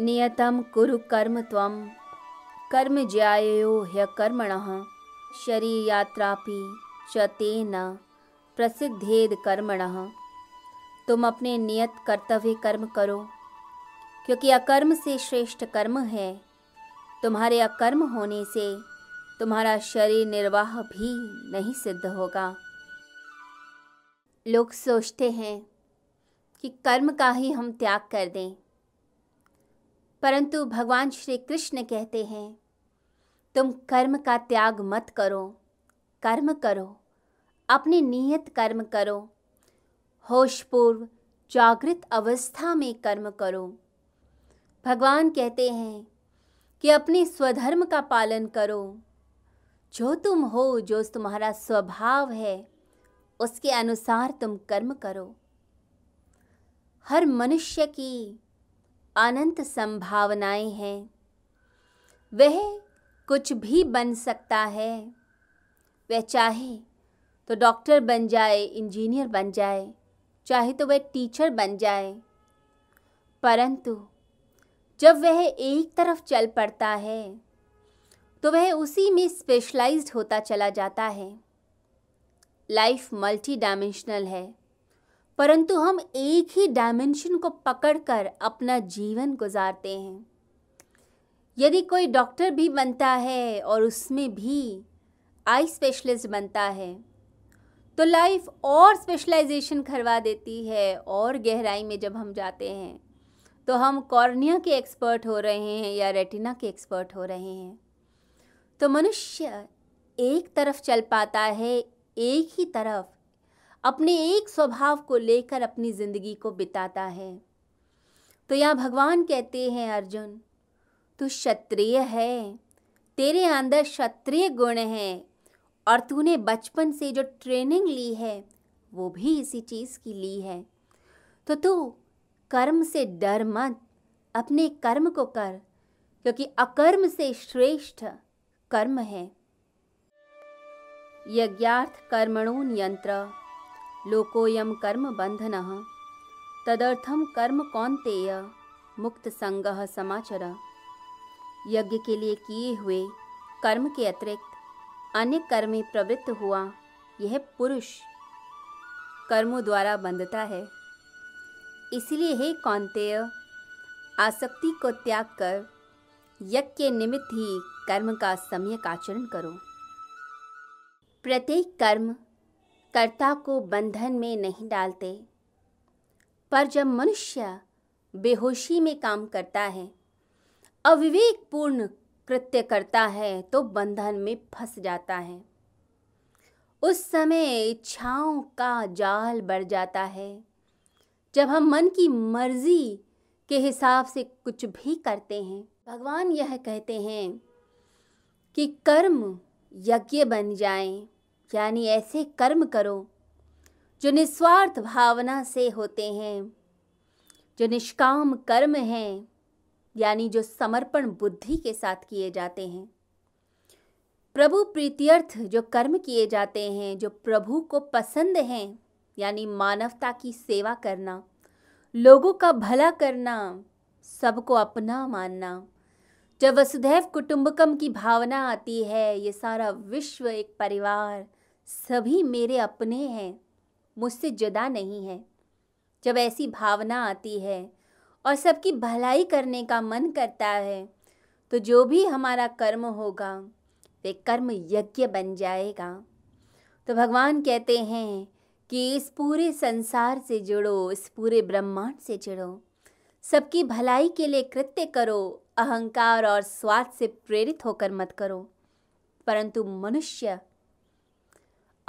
नियतं कुरु कर्म त्वं। कर्म ज्यायो ह्यकर्मणः। शरीरयात्रापि च तेन प्रसिद्धेद कर्मण। तुम अपने नियत कर्तव्य कर्म करो। क्योंकि अकर्म से श्रेष्ठ कर्म है। तुम्हारे अकर्म होने से तुम्हारा शरीर निर्वाह भी नहीं सिद्ध होगा। लोग सोचते हैं कि कर्म का ही हम त्याग कर दें। परंतु भगवान श्री कृष्ण कहते हैं, तुम कर्म का त्याग मत करो, कर्म करो, अपने नियत कर्म करो, होशपूर्व, जागृत अवस्था में कर्म करो। भगवान कहते हैं कि अपने स्वधर्म का पालन करो। जो तुम हो, जो तुम्हारा स्वभाव है, उसके अनुसार तुम कर्म करो। हर मनुष्य की अनंत संभावनाएँ हैं। वह कुछ भी बन सकता है। वह चाहे तो डॉक्टर बन जाए, इंजीनियर बन जाए, चाहे तो वह टीचर बन जाए। परंतु जब वह एक तरफ़ चल पड़ता है तो वह उसी में स्पेशलाइज्ड होता चला जाता है। लाइफ मल्टी डायमेंशनल है। परंतु हम एक ही डायमेंशन को पकड़कर अपना जीवन गुजारते हैं। यदि कोई डॉक्टर भी बनता है और उसमें भी आई स्पेशलिस्ट बनता है तो लाइफ और स्पेशलाइजेशन करवा देती है और गहराई में जब हम जाते हैं तो हम कॉर्निया के एक्सपर्ट हो रहे हैं या रेटिना के एक्सपर्ट हो रहे हैं। तो मनुष्य एक तरफ़ चल पाता है, एक ही तरफ़ अपने एक स्वभाव को लेकर अपनी ज़िंदगी को बिताता है। तो यहाँ भगवान कहते हैं, अर्जुन, तू क्षत्रिय है। तेरे अंदर क्षत्रिय गुण हैं और तूने बचपन से जो ट्रेनिंग ली है, वो भी इसी चीज़ की ली है। तो तू कर्म से डर मत, अपने कर्म को कर, क्योंकि अकर्म से श्रेष्ठ कर्म है। यज्ञार्थ कर्मणोन यंत्र लोकोयम कर्म बंधन तदर्थम कर्म कौनतेय, मुक्त संग समाचर। यज्ञ के लिए किए हुए कर्म के अतिरिक्त अन्य कर्म में प्रवृत्त हुआ, यह पुरुष कर्मों द्वारा बंधता है। इसलिए हे कौंतेय आसक्ति को त्याग कर यज्ञ के निमित्त ही कर्म का सम्यक आचरण करो। प्रत्येक कर्म कर्ता को बंधन में नहीं डालते। पर जब मनुष्य बेहोशी में काम करता है, अविवेकपूर्ण कृत्य करता है तो बंधन में फंस जाता है। उस समय इच्छाओं का जाल बढ़ जाता है। जब हम मन की मर्ज़ी के हिसाब से कुछ भी करते हैं, भगवान यह कहते हैं कि कर्म यज्ञ बन जाएँ। यानी ऐसे कर्म करो, जो निस्वार्थ भावना से होते हैं, जो निष्काम कर्म हैं, यानी जो समर्पण बुद्धि के साथ किए जाते हैं। प्रभु प्रीत्यर्थ जो कर्म किए जाते हैं, जो प्रभु को पसंद हैं, यानी मानवता की सेवा करना, लोगों का भला करना, सबको अपना मानना। जब वसुधैव कुटुंबकम की भावना आती है, ये सारा विश्व एक परिवार सभी मेरे अपने हैं, मुझसे जुदा नहीं है। जब ऐसी भावना आती है और सबकी भलाई करने का मन करता है तो जो भी हमारा कर्म होगा, वे कर्म यज्ञ बन जाएगा। तो भगवान कहते हैं कि इस पूरे संसार से जुड़ो, इस पूरे ब्रह्मांड से जुड़ो। सबकी भलाई के लिए कृत्य करो, अहंकार और स्वाद से प्रेरित होकर मत करो। परंतु मनुष्य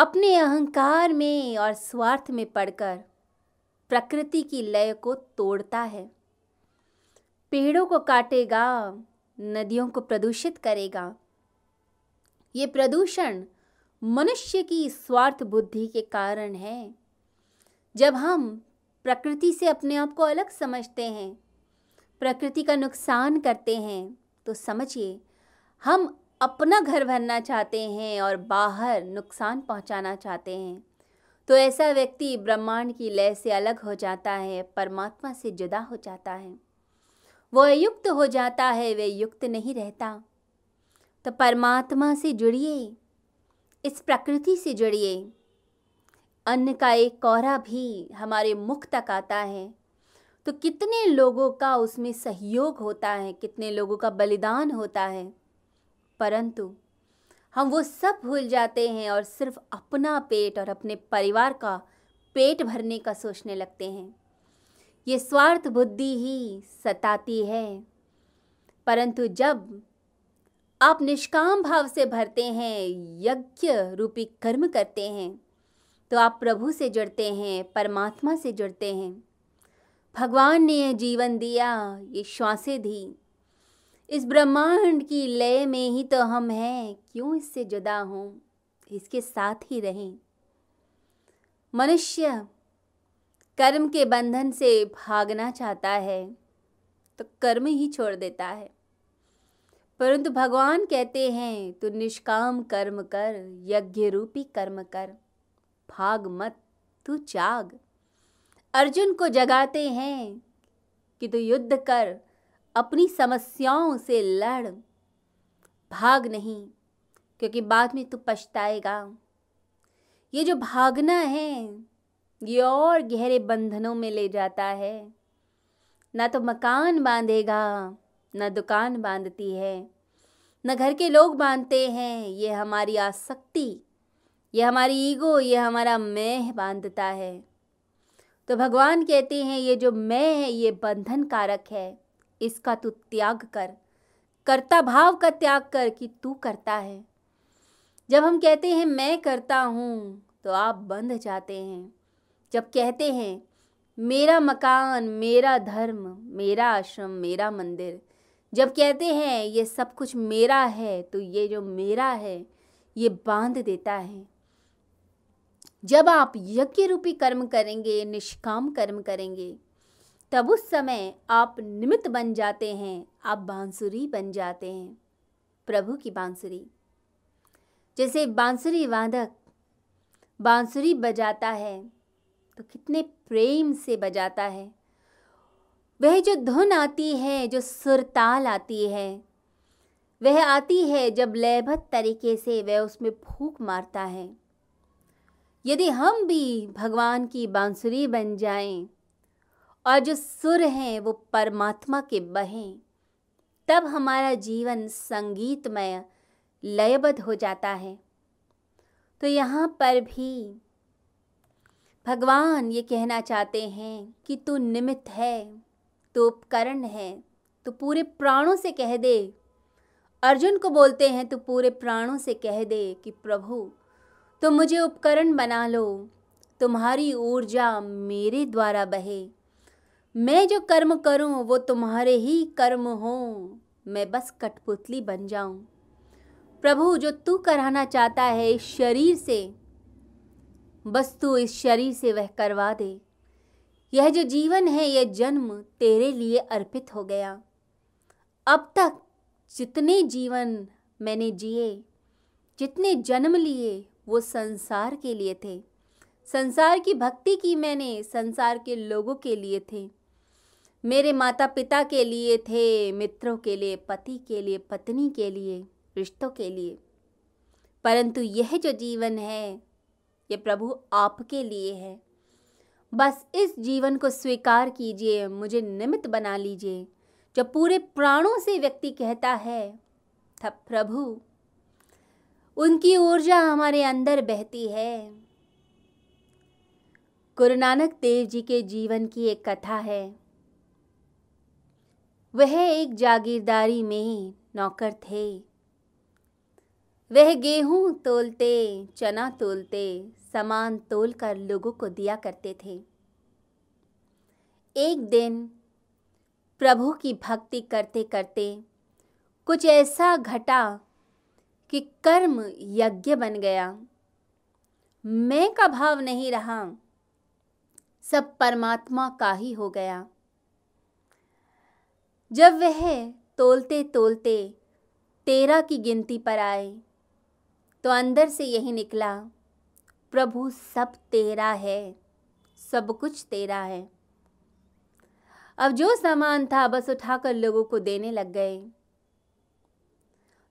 अपने अहंकार में और स्वार्थ में पड़कर प्रकृति की लय को तोड़ता है। पेड़ों को काटेगा, नदियों को प्रदूषित करेगा। ये प्रदूषण मनुष्य की स्वार्थ बुद्धि के कारण है। जब हम प्रकृति से अपने आप को अलग समझते हैं, प्रकृति का नुकसान करते हैं तो समझिए, हम अपना घर भरना चाहते हैं और बाहर नुकसान पहुंचाना चाहते हैं। तो ऐसा व्यक्ति ब्रह्मांड की लय से अलग हो जाता है, परमात्मा से जुदा हो जाता है। वो अयुक्त हो जाता है, वे युक्त नहीं रहता। तो परमात्मा से जुड़िए, इस प्रकृति से जुड़िए। अन्न का एक कोहरा भी हमारे मुख तक आता है। तो कितने लोगों का उसमें सहयोग होता है, कितने लोगों का बलिदान होता है। परंतु हम वो सब भूल जाते हैं और सिर्फ़ अपना पेट और अपने परिवार का पेट भरने का सोचने लगते हैं। ये स्वार्थ बुद्धि ही सताती है। परंतु जब आप निष्काम भाव से भरते हैं, यज्ञ रूपी कर्म करते हैं तो आप प्रभु से जुड़ते हैं, परमात्मा से जुड़ते हैं। भगवान ने यह जीवन दिया, ये श्वासें दी। इस ब्रह्मांड की लय में ही तो हम हैं। क्यों इससे जुदा हों? इसके साथ ही रहें। मनुष्य कर्म के बंधन से भागना चाहता है तो कर्म ही छोड़ देता है। परंतु भगवान कहते हैं, तू निष्काम कर्म कर, यज्ञ रूपी कर्म कर। भाग मत, तू जाग अर्जुन को जगाते हैं कि तू युद्ध कर अपनी समस्याओं से लड़। भाग नहीं, क्योंकि बाद में तू पछताएगा। ये जो भागना है, ये और गहरे बंधनों में ले जाता है। ना तो मकान बांधेगा, न दुकान बांधती है। न घर के लोग बांधते हैं, ये हमारी आसक्ति, ये हमारी ईगो, ये हमारा मैं बांधता है। तो भगवान कहते हैं, ये जो मैं है, ये बंधन कारक है। इसका तू त्याग कर, कर्ता भाव का त्याग कर कि तू करता है। जब हम कहते हैं, मैं करता हूँ तो आप बंध जाते हैं। जब कहते हैं, मेरा मकान, मेरा धर्म, मेरा आश्रम, मेरा मंदिर जब कहते हैं, ये सब कुछ मेरा है तो ये जो मेरा है, ये बाँध देता है। जब आप यज्ञ रूपी कर्म करेंगे, निष्काम कर्म करेंगे तब उस समय आप निमित्त बन जाते हैं, आप बांसुरी बन जाते हैं, प्रभु की बांसुरी। जैसे बांसुरी वादक, बांसुरी बजाता है तो कितने प्रेम से बजाता है। वह जो धुन आती है, जो सुरताल आती है, वह आती है जब लयबद्ध तरीके से वह उसमें फूक मारता है। यदि हम भी भगवान की बांसुरी बन जाएँ और जो सुर हैं वो परमात्मा के बहें। तब हमारा जीवन संगीतमय, लयबद्ध हो जाता है। तो यहाँ पर भी भगवान ये कहना चाहते हैं कि तू निमित्त है तो उपकरण है तो पूरे प्राणों से कह दे। अर्जुन को बोलते हैं तो पूरे प्राणों से कह दे कि प्रभु तो मुझे उपकरण बना लो, तुम्हारी ऊर्जा मेरे द्वारा बहे। मैं जो कर्म करूँ, वो तुम्हारे ही कर्म हो। मैं बस कठपुतली बन जाऊँ। प्रभु, जो तू कराना चाहता है इस शरीर से, बस तू इस शरीर से वह करवा दे। यह जो जीवन है, यह जन्म तेरे लिए अर्पित हो गया। अब तक जितने जीवन मैंने जिए, जितने जन्म लिए, वो संसार के लिए थे। संसार की भक्ति की मैंने, संसार के लोगों के लिए थे। मेरे माता पिता के लिए थे, मित्रों के लिए, पति के लिए, पत्नी के लिए, रिश्तों के लिए। परंतु यह जो जीवन है, ये प्रभु आपके लिए है। बस इस जीवन को स्वीकार कीजिए, मुझे निमित्त बना लीजिए। जो पूरे प्राणों से व्यक्ति कहता है, तब प्रभु, उनकी ऊर्जा हमारे अंदर बहती है। गुरु नानक देव जी के जीवन की एक कथा है। वह एक जागीरदारी में नौकर थे। वह गेहूँ तोलते, चना तोलते, सामान तोल कर लोगों को दिया करते थे। एक दिन प्रभु की भक्ति करते करते कुछ ऐसा घटा कि कर्म यज्ञ बन गया। मैं का भाव नहीं रहा। सब परमात्मा का ही हो गया। जब वह तोलते तोलते तेरह की गिनती पर आए तो अंदर से यही निकला, प्रभु, सब तेरा है, सब कुछ तेरा है। अब जो सामान था, बस उठाकर लोगों को देने लग गए।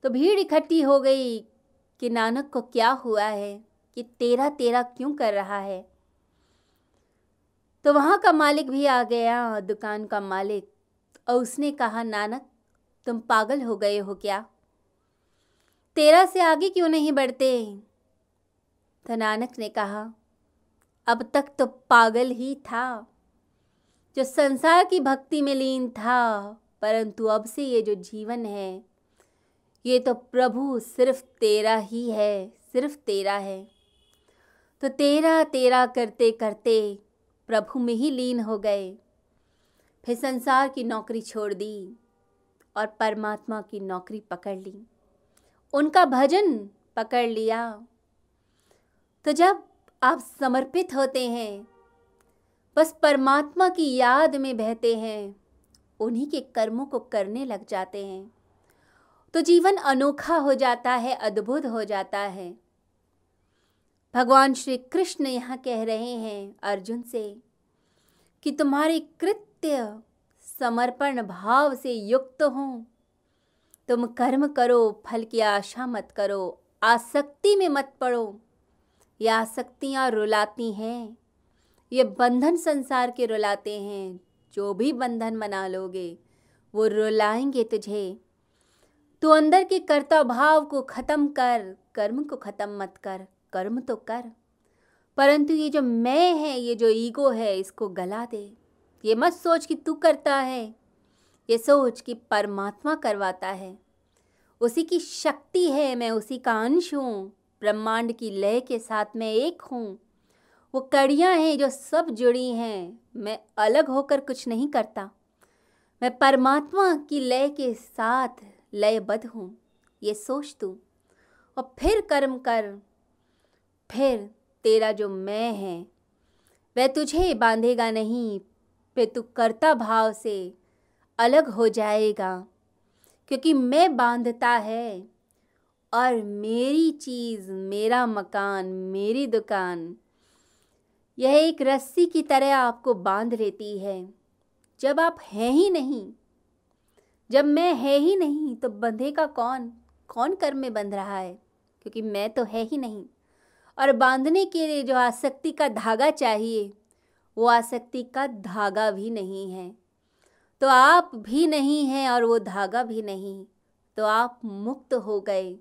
तो भीड़ इकट्ठी हो गई कि नानक को क्या हुआ है, कि तेरा तेरा क्यों कर रहा है? तो वहाँ का मालिक भी आ गया, दुकान का मालिक। और उसने कहा, नानक, तुम पागल हो गए हो क्या? तेरा से आगे क्यों नहीं बढ़ते? तो नानक ने कहा, अब तक तो पागल ही था, जो संसार की भक्ति में लीन था, परंतु अब से ये जो जीवन है, ये तो प्रभु सिर्फ़ तेरा ही है, सिर्फ़ तेरा है। तो तेरा तेरा करते करते प्रभु में ही लीन हो गए। फिर संसार की नौकरी छोड़ दी और परमात्मा की नौकरी पकड़ ली। उनका भजन पकड़ लिया। तो जब आप समर्पित होते हैं, बस परमात्मा की याद में बहते हैं, उन्हीं के कर्मों को करने लग जाते हैं। तो जीवन अनोखा हो जाता है, अद्भुत हो जाता है। भगवान श्री कृष्ण यहाँ कह रहे हैं अर्जुन से कि तुम्हारे कृत्य समर्पण भाव से युक्त हों। तुम कर्म करो, फल की आशा मत करो, आसक्ति में मत पड़ो। ये आसक्तियाँ रुलाती हैं, ये बंधन संसार के रुलाते हैं। जो भी बंधन मना लोगे, वो रुलाएँगे तुझे। तू अंदर के कर्ता भाव को ख़त्म कर, कर्म को ख़त्म मत कर, कर्म तो कर। परंतु ये जो मैं है, ये जो ईगो है, इसको गला दे। ये मत सोच कि तू करता है। ये सोच कि परमात्मा करवाता है। उसी की शक्ति है, मैं उसी का अंश हूँ। ब्रह्मांड की लय के साथ मैं एक हूँ। वो कड़ियाँ हैं जो सब जुड़ी हैं। मैं अलग होकर कुछ नहीं करता। मैं परमात्मा की लय के साथ लयबद्ध हूँ। ये सोच तू। और फिर कर्म कर। फिर तेरा जो मैं है, वह तुझे बांधेगा नहीं फिर तू कर्ता भाव से अलग हो जाएगा, क्योंकि मैं बांधता है और मेरी चीज़, मेरा मकान, मेरी दुकान, यह एक रस्सी की तरह आपको बाँध लेती है। जब आप हैं ही नहीं, जब मैं है ही नहीं तो बंधेगा कौन? कौन कर्म में बंध रहा है? क्योंकि मैं तो है ही नहीं। और बांधने के लिए जो आसक्ति का धागा चाहिए वो आसक्ति का धागा भी नहीं है। तो आप भी नहीं हैं और वो धागा भी नहीं। तो आप मुक्त हो गए।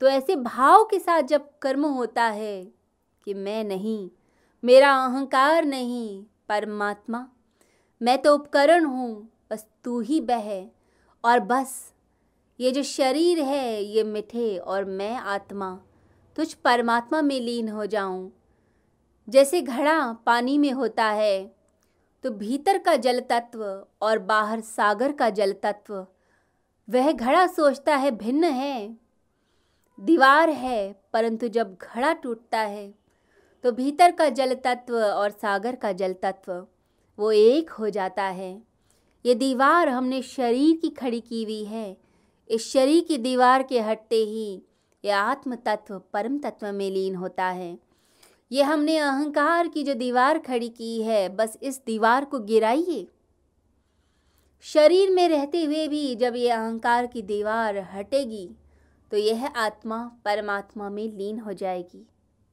तो ऐसे भाव के साथ जब कर्म होता है कि मैं नहीं, मेरा अहंकार नहीं, परमात्मा, मैं तो उपकरण हूँ, बस तू ही बह। और बस, ये जो शरीर है, ये मिठे और मैं आत्मा, तुझ परमात्मा में लीन हो जाऊँ। जैसे घड़ा पानी में होता है तो भीतर का जल तत्व और बाहर सागर का जल तत्व वह घड़ा सोचता है भिन्न है। दीवार है, परंतु जब घड़ा टूटता है तो भीतर का जल तत्व और सागर का जल तत्व वो एक हो जाता है। ये दीवार हमने शरीर की खड़ी की हुई है। इस शरीर की दीवार के हटते ही ये आत्म तत्व परम तत्व में लीन होता है। ये हमने अहंकार की जो दीवार खड़ी की है, बस इस दीवार को गिराइए। शरीर में रहते हुए भी जब ये अहंकार की दीवार हटेगी तो यह आत्मा परमात्मा में लीन हो जाएगी।